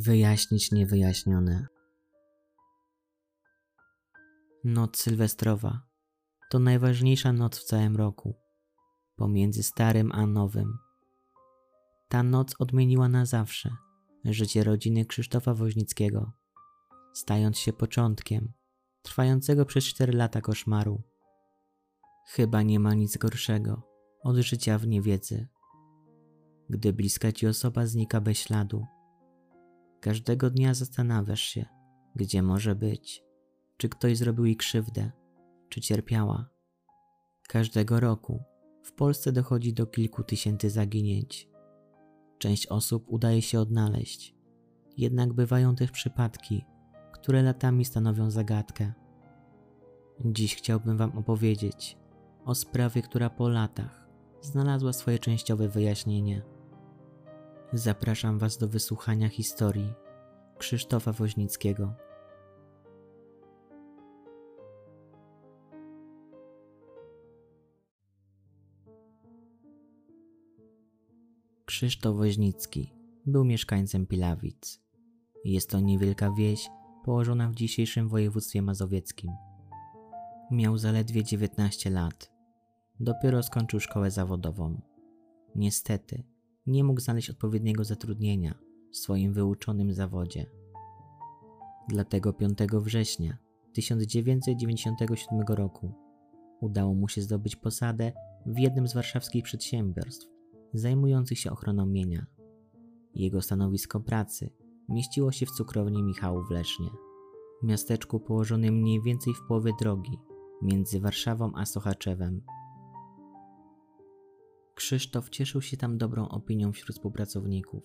Wyjaśnić niewyjaśnione. Noc sylwestrowa to najważniejsza noc w całym roku, pomiędzy starym a nowym. Ta noc odmieniła na zawsze życie rodziny Krzysztofa Woźnickiego, stając się początkiem trwającego przez cztery lata koszmaru. Chyba nie ma nic gorszego od życia w niewiedzy, gdy bliska ci osoba znika bez śladu Każdego dnia zastanawiasz się, gdzie może być, czy ktoś zrobił jej krzywdę, czy cierpiała. Każdego roku w Polsce dochodzi do kilku tysięcy zaginięć. Część osób udaje się odnaleźć, jednak bywają też przypadki, które latami stanowią zagadkę. Dziś chciałbym Wam opowiedzieć o sprawie, która po latach znalazła swoje częściowe wyjaśnienie. Zapraszam Was do wysłuchania historii Krzysztofa Woźnickiego. Krzysztof Woźnicki był mieszkańcem Pilawic. Jest to niewielka wieś położona w dzisiejszym województwie mazowieckim. Miał zaledwie 19 lat. Dopiero skończył szkołę zawodową. Niestety, nie mógł znaleźć odpowiedniego zatrudnienia w swoim wyuczonym zawodzie. Dlatego 5 września 1997 roku udało mu się zdobyć posadę w jednym z warszawskich przedsiębiorstw zajmujących się ochroną mienia. Jego stanowisko pracy mieściło się w cukrowni Michału w Lesznie, miasteczku położonym mniej więcej w połowie drogi między Warszawą a Sochaczewem Krzysztof cieszył się tam dobrą opinią wśród współpracowników.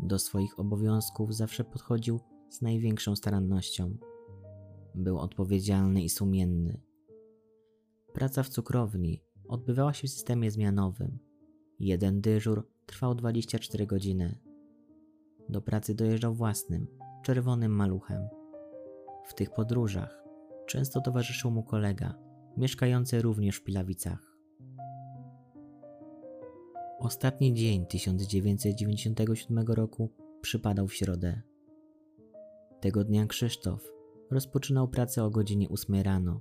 Do swoich obowiązków zawsze podchodził z największą starannością. Był odpowiedzialny i sumienny. Praca w cukrowni odbywała się w systemie zmianowym. Jeden dyżur trwał 24 godziny. Do pracy dojeżdżał własnym, czerwonym maluchem. W tych podróżach często towarzyszył mu kolega, mieszkający również w Pilawicach. Ostatni dzień 1997 roku przypadał w środę. Tego dnia Krzysztof rozpoczynał pracę o godzinie 8 rano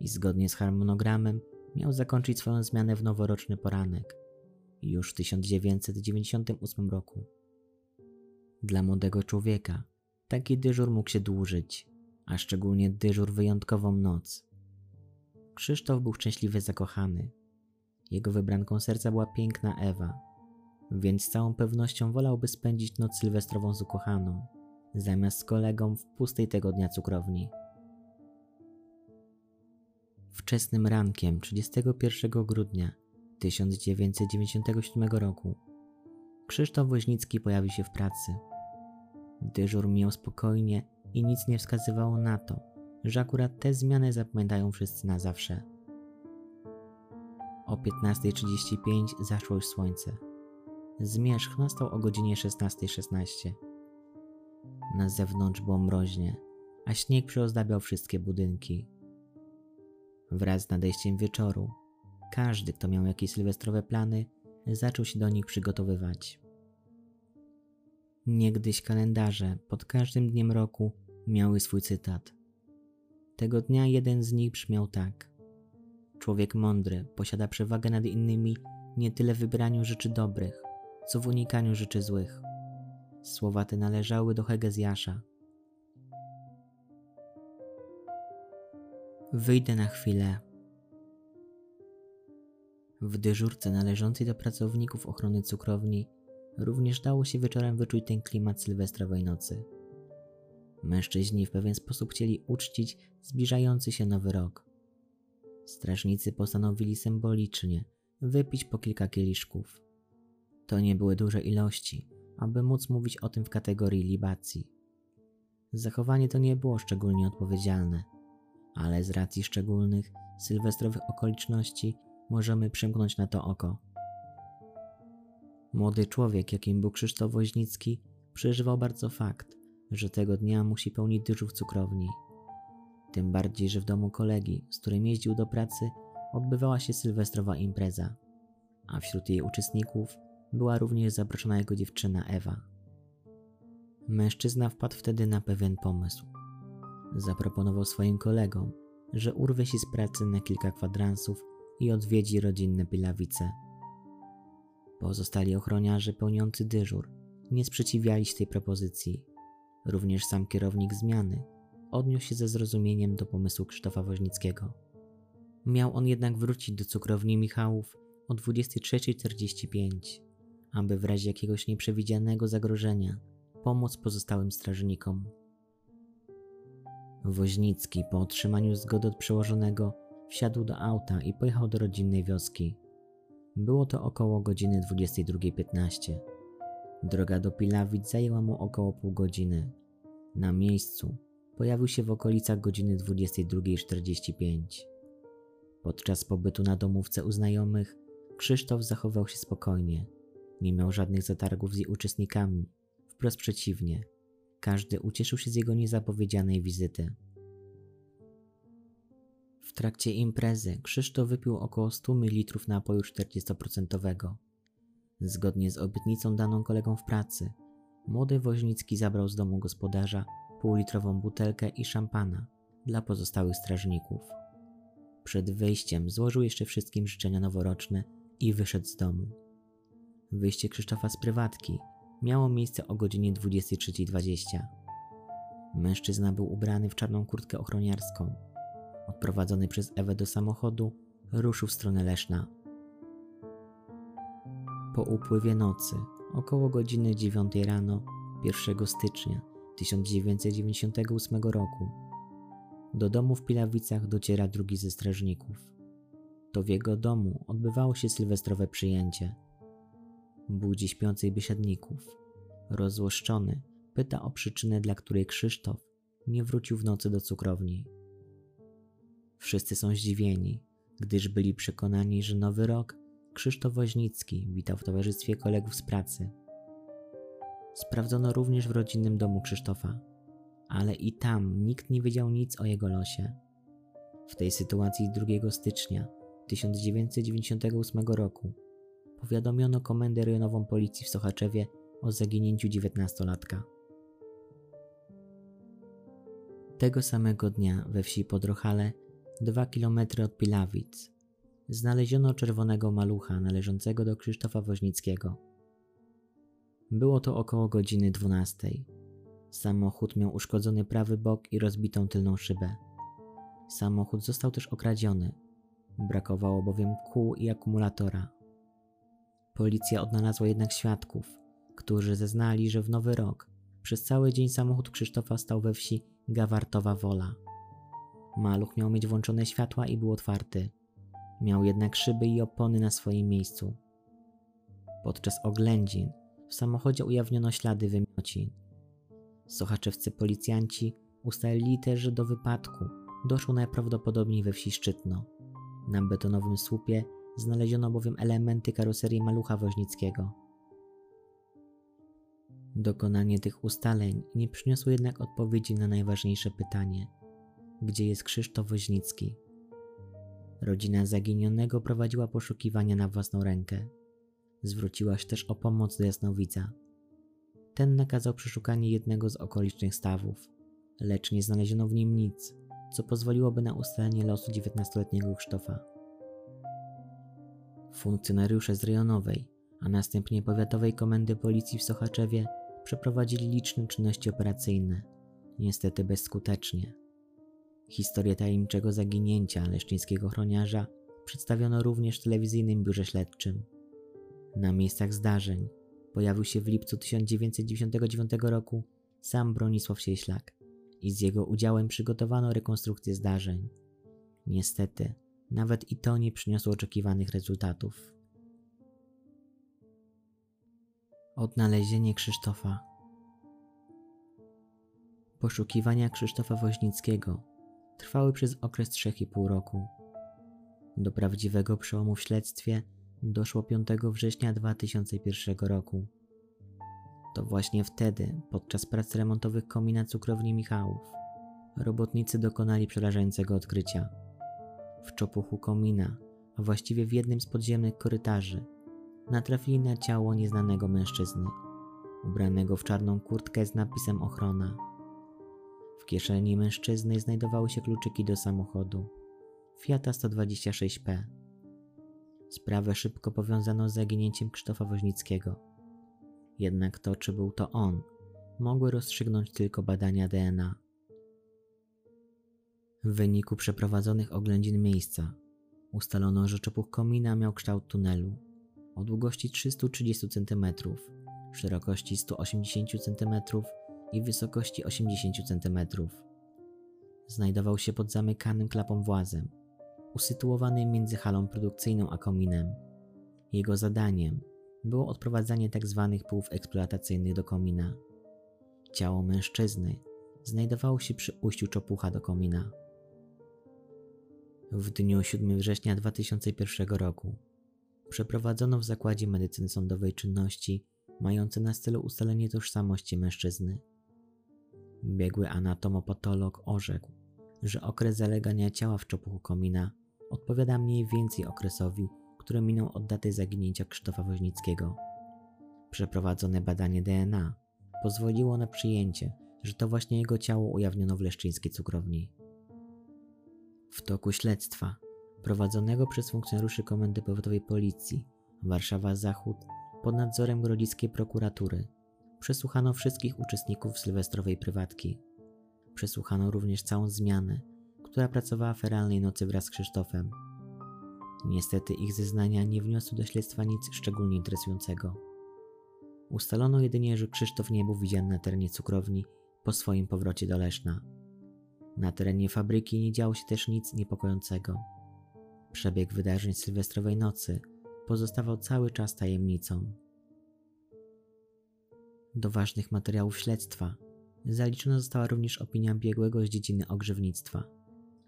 i zgodnie z harmonogramem miał zakończyć swoją zmianę w noworoczny poranek, już w 1998 roku. Dla młodego człowieka taki dyżur mógł się dłużyć, a szczególnie dyżur wyjątkową noc. Krzysztof był szczęśliwie zakochany jego wybranką serca była piękna Ewa, więc z całą pewnością wolałby spędzić noc sylwestrową z ukochaną, zamiast z kolegą w pustej tego dnia cukrowni. Wczesnym rankiem 31 grudnia 1997 roku Krzysztof Woźnicki pojawił się w pracy. Dyżur miał spokojnie i nic nie wskazywało na to, że akurat te zmiany zapamiętają wszyscy na zawsze. O 15.35 zaszło już słońce. Zmierzch nastał o godzinie 16.16. .16. Na zewnątrz było mroźnie, a śnieg przyozdabiał wszystkie budynki. Wraz z nadejściem wieczoru, każdy, kto miał jakieś sylwestrowe plany, zaczął się do nich przygotowywać. Niegdyś kalendarze pod każdym dniem roku miały swój cytat. Tego dnia jeden z nich brzmiał tak. Człowiek mądry posiada przewagę nad innymi nie tyle w wybraniu rzeczy dobrych, co w unikaniu rzeczy złych. Słowa te należały do Hegezjasza. Wyjdę na chwilę. W dyżurce należącej do pracowników ochrony cukrowni również dało się wieczorem wyczuć ten klimat sylwestrowej nocy. Mężczyźni w pewien sposób chcieli uczcić zbliżający się nowy rok. Strażnicy postanowili symbolicznie wypić po kilka kieliszków. To nie były duże ilości, aby móc mówić o tym w kategorii libacji. Zachowanie to nie było szczególnie odpowiedzialne, ale z racji szczególnych, sylwestrowych okoliczności możemy przymknąć na to oko. Młody człowiek, jakim był Krzysztof Woźnicki, przeżywał bardzo fakt, że tego dnia musi pełnić dyżur w cukrowni. Tym bardziej, że w domu kolegi, z którym jeździł do pracy, odbywała się sylwestrowa impreza, a wśród jej uczestników była również zaproszona jego dziewczyna Ewa. Mężczyzna wpadł wtedy na pewien pomysł. Zaproponował swoim kolegom, że urwie się z pracy na kilka kwadransów i odwiedzi rodzinne pilawice. Pozostali ochroniarze pełniący dyżur nie sprzeciwiali się tej propozycji. Również sam kierownik zmiany odniósł się ze zrozumieniem do pomysłu Krzysztofa Woźnickiego. Miał on jednak wrócić do cukrowni Michałów o 23.45, aby w razie jakiegoś nieprzewidzianego zagrożenia pomóc pozostałym strażnikom. Woźnicki po otrzymaniu zgody od przełożonego wsiadł do auta i pojechał do rodzinnej wioski. Było to około godziny 22.15. Droga do Pilawic zajęła mu około pół godziny. Na miejscu pojawił się w okolicach godziny 22.45. Podczas pobytu na domówce u znajomych Krzysztof zachował się spokojnie. Nie miał żadnych zatargów z jej uczestnikami. Wprost przeciwnie. Każdy ucieszył się z jego niezapowiedzianej wizyty. W trakcie imprezy Krzysztof wypił około 100 ml napoju 40%. Zgodnie z obietnicą daną kolegom w pracy, młody Woźnicki zabrał z domu gospodarza półlitrową butelkę i szampana dla pozostałych strażników. Przed wyjściem złożył jeszcze wszystkim życzenia noworoczne i wyszedł z domu. Wyjście Krzysztofa z prywatki miało miejsce o godzinie 23.20. Mężczyzna był ubrany w czarną kurtkę ochroniarską. Odprowadzony przez Ewę do samochodu, ruszył w stronę Leszna. Po upływie nocy, około godziny 9 rano, 1 stycznia 1998 roku, do domu w Pilawicach dociera drugi ze strażników. To w jego domu odbywało się sylwestrowe przyjęcie. Budzi śpiących biesiadników. Rozłoszczony pyta o przyczynę, dla której Krzysztof nie wrócił w nocy do cukrowni. Wszyscy są zdziwieni, gdyż byli przekonani, że nowy rok Krzysztof Woźnicki witał w towarzystwie kolegów z pracy. Sprawdzono również w rodzinnym domu Krzysztofa, ale i tam nikt nie wiedział nic o jego losie. W tej sytuacji 2 stycznia 1998 roku powiadomiono komendę rejonową policji w Sochaczewie o zaginięciu dziewiętnastolatka. Tego samego dnia we wsi Podrochale, dwa kilometry od Pilawic, znaleziono czerwonego malucha należącego do Krzysztofa Woźnickiego. Było to około godziny 12. Samochód miał uszkodzony prawy bok i rozbitą tylną szybę. Samochód został też okradziony. Brakowało bowiem kół i akumulatora. Policja odnalazła jednak świadków, którzy zeznali, że w nowy rok przez cały dzień samochód Krzysztofa stał we wsi Gawartowa Wola. Maluch miał mieć włączone światła i był otwarty. Miał jednak szyby i opony na swoim miejscu. Podczas oględzin w samochodzie ujawniono ślady wymiocin. Sochaczewscy policjanci ustalili też, że do wypadku doszło najprawdopodobniej we wsi Szczytno. Na betonowym słupie znaleziono bowiem elementy karoserii malucha woźnickiego. Dokonanie tych ustaleń nie przyniosło jednak odpowiedzi na najważniejsze pytanie: gdzie jest Krzysztof Woźnicki? Rodzina zaginionego prowadziła poszukiwania na własną rękę. Zwróciła się też o pomoc do jasnowidza. Ten nakazał przeszukanie jednego z okolicznych stawów, lecz nie znaleziono w nim nic, co pozwoliłoby na ustalenie losu dziewiętnastoletniego Krzysztofa. Funkcjonariusze z rejonowej, a następnie powiatowej komendy policji w Sochaczewie przeprowadzili liczne czynności operacyjne, niestety bezskutecznie. Historię tajemniczego zaginięcia leszczyńskiego chroniarza przedstawiono również w telewizyjnym biurze śledczym. Na miejscach zdarzeń pojawił się w lipcu 1999 roku sam Bronisław Cieślak i z jego udziałem przygotowano rekonstrukcję zdarzeń. Niestety, nawet i to nie przyniosło oczekiwanych rezultatów. Odnalezienie Krzysztofa Poszukiwania Krzysztofa Woźnickiego trwały przez okres 3,5 roku. Do prawdziwego przełomu w śledztwie doszło 5 września 2001 roku. To właśnie wtedy, podczas prac remontowych komina cukrowni Michałów, robotnicy dokonali przerażającego odkrycia. W czopuchu komina, a właściwie w jednym z podziemnych korytarzy, natrafili na ciało nieznanego mężczyzny. ubranego w czarną kurtkę z napisem ochrona. W kieszeni mężczyzny znajdowały się kluczyki do samochodu Fiata 126P. Sprawę szybko powiązano z zaginięciem Krzysztofa Woźnickiego. Jednak to, czy był to on, mogły rozstrzygnąć tylko badania DNA. W wyniku przeprowadzonych oględzin miejsca ustalono, że czepuch komina miał kształt tunelu o długości 330 cm, szerokości 180 cm i wysokości 80 cm. Znajdował się pod zamykanym klapą włazem, usytuowanym między halą produkcyjną a kominem. Jego zadaniem było odprowadzanie tzw. Tak półów eksploatacyjnych do komina. Ciało mężczyzny znajdowało się przy ujściu czopucha do komina. W dniu 7 września 2001 roku przeprowadzono w zakładzie medycyny sądowej czynności mające na celu ustalenie tożsamości mężczyzny. Biegły anatomopatolog orzekł, że okres zalegania ciała w czopuchu komina odpowiada mniej więcej okresowi, który minął od daty zaginięcia Krzysztofa Woźnickiego. Przeprowadzone badanie DNA pozwoliło na przyjęcie, że to właśnie jego ciało ujawniono w leszczyńskiej cukrowni. W toku śledztwa, prowadzonego przez funkcjonariuszy Komendy Powiatowej Policji Warszawa Zachód pod nadzorem grodzickiej prokuratury, przesłuchano wszystkich uczestników sylwestrowej prywatki. Przesłuchano również całą zmianę, która pracowała feralnej nocy wraz z Krzysztofem. Niestety ich zeznania nie wniosły do śledztwa nic szczególnie interesującego. Ustalono jedynie, że Krzysztof nie był widziany na terenie cukrowni po swoim powrocie do Leszna. Na terenie fabryki nie działo się też nic niepokojącego. Przebieg wydarzeń sylwestrowej nocy pozostawał cały czas tajemnicą. Do ważnych materiałów śledztwa zaliczona została również opinia biegłego z dziedziny ogrzewnictwa,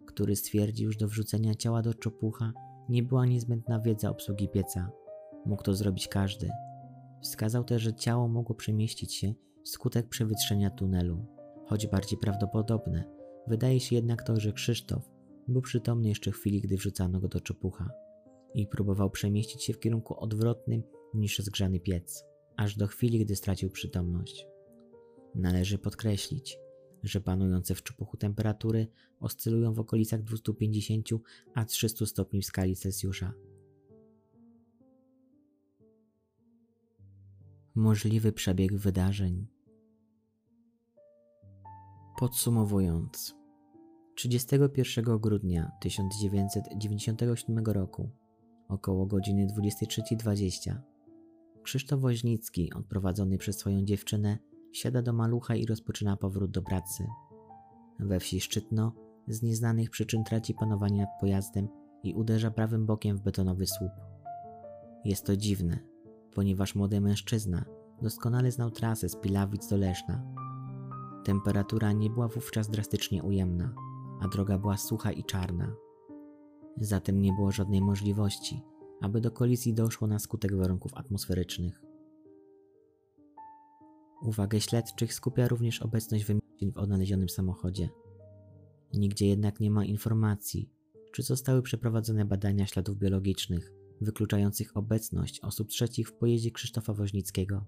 który stwierdził, że do wrzucenia ciała do czopucha nie była niezbędna wiedza obsługi pieca. Mógł to zrobić każdy. Wskazał też, że ciało mogło przemieścić się wskutek przewietrzenia tunelu, choć bardziej prawdopodobne wydaje się jednak to, że Krzysztof był przytomny jeszcze w chwili, gdy wrzucano go do czopucha i próbował przemieścić się w kierunku odwrotnym niż zgrzany piec, aż do chwili, gdy stracił przytomność. Należy podkreślić, że panujące w czopuchu temperatury oscylują w okolicach 250 a 300 stopni w skali Celsjusza. Możliwy przebieg wydarzeń. Podsumowując, 31 grudnia 1997 roku, około godziny 23.20, Krzysztof Woźnicki, odprowadzony przez swoją dziewczynę, siada do malucha i rozpoczyna powrót do pracy. We wsi Szczytno z nieznanych przyczyn traci panowanie nad pojazdem i uderza prawym bokiem w betonowy słup. Jest to dziwne, ponieważ młody mężczyzna doskonale znał trasę z Pilawic do Leszna. Temperatura nie była wówczas drastycznie ujemna, a droga była sucha i czarna. Zatem nie było żadnej możliwości, aby do kolizji doszło na skutek warunków atmosferycznych. Uwagę śledczych skupia również obecność wymiękczeń w odnalezionym samochodzie. Nigdzie jednak nie ma informacji, czy zostały przeprowadzone badania śladów biologicznych wykluczających obecność osób trzecich w pojeździe Krzysztofa Woźnickiego.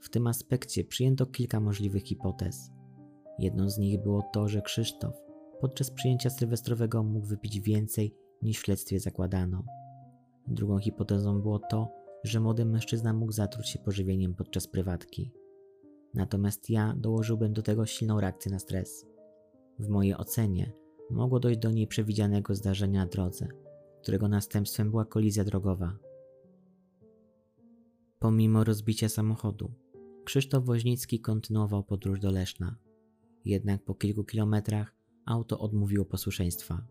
W tym aspekcie przyjęto kilka możliwych hipotez. Jedną z nich było to, że Krzysztof podczas przyjęcia sylwestrowego mógł wypić więcej niż w śledztwie zakładano. Drugą hipotezą było to, że młody mężczyzna mógł zatruć się pożywieniem podczas prywatki. Natomiast ja dołożyłbym do tego silną reakcję na stres. W mojej ocenie mogło dojść do nieprzewidzianego zdarzenia na drodze, którego następstwem była kolizja drogowa. Pomimo rozbicia samochodu, Krzysztof Woźnicki kontynuował podróż do Leszna. Jednak po kilku kilometrach auto odmówiło posłuszeństwa.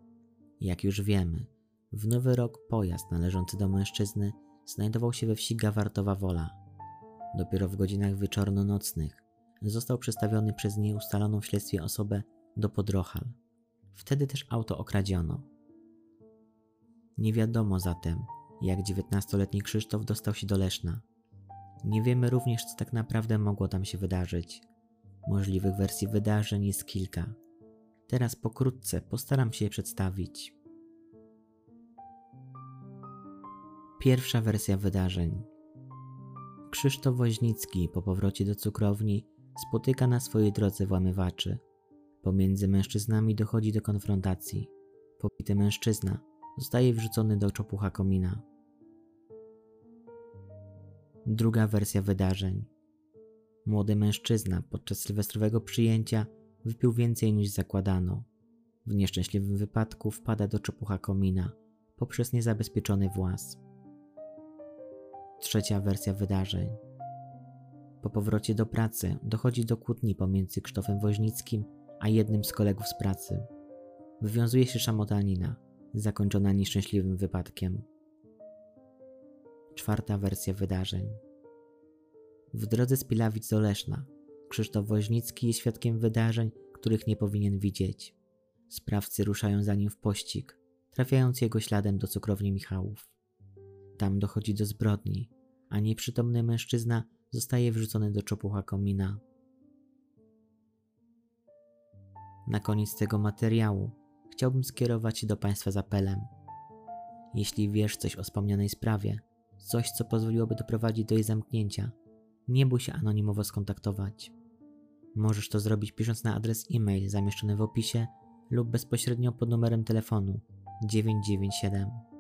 Jak już wiemy, w nowy rok pojazd należący do mężczyzny znajdował się we wsi Gawartowa Wola. Dopiero w godzinach wieczorno-nocnych został przestawiony przez nieustaloną w śledztwie osobę do Podrochal. Wtedy też auto okradziono. Nie wiadomo zatem, jak dziewiętnastoletni Krzysztof dostał się do Leszna. Nie wiemy również, co tak naprawdę mogło tam się wydarzyć. Możliwych wersji wydarzeń jest kilka. Teraz pokrótce postaram się je przedstawić. Pierwsza wersja wydarzeń. Krzysztof Woźnicki po powrocie do cukrowni spotyka na swojej drodze włamywaczy. Pomiędzy mężczyznami dochodzi do konfrontacji. Pobity mężczyzna zostaje wrzucony do czopucha komina. Druga wersja wydarzeń. Młody mężczyzna podczas sylwestrowego przyjęcia wypił więcej niż zakładano. W nieszczęśliwym wypadku wpada do czopucha komina poprzez niezabezpieczony włas. Trzecia wersja wydarzeń. Po powrocie do pracy dochodzi do kłótni pomiędzy Krzysztofem Woźnickim a jednym z kolegów z pracy. Wywiązuje się szamotanina, zakończona nieszczęśliwym wypadkiem. Czwarta wersja wydarzeń. W drodze z Pilawic do Leszna Krzysztof Woźnicki jest świadkiem wydarzeń, których nie powinien widzieć. Sprawcy ruszają za nim w pościg, trafiając jego śladem do cukrowni Michałów. Tam dochodzi do zbrodni, a nieprzytomny mężczyzna zostaje wrzucony do czopucha komina. Na koniec tego materiału chciałbym skierować się do Państwa z apelem. Jeśli wiesz coś o wspomnianej sprawie, coś co pozwoliłoby doprowadzić do jej zamknięcia, nie bój się anonimowo skontaktować. Możesz to zrobić pisząc na adres e-mail zamieszczony w opisie lub bezpośrednio pod numerem telefonu 997.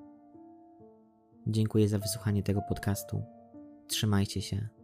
Dziękuję za wysłuchanie tego podcastu. Trzymajcie się.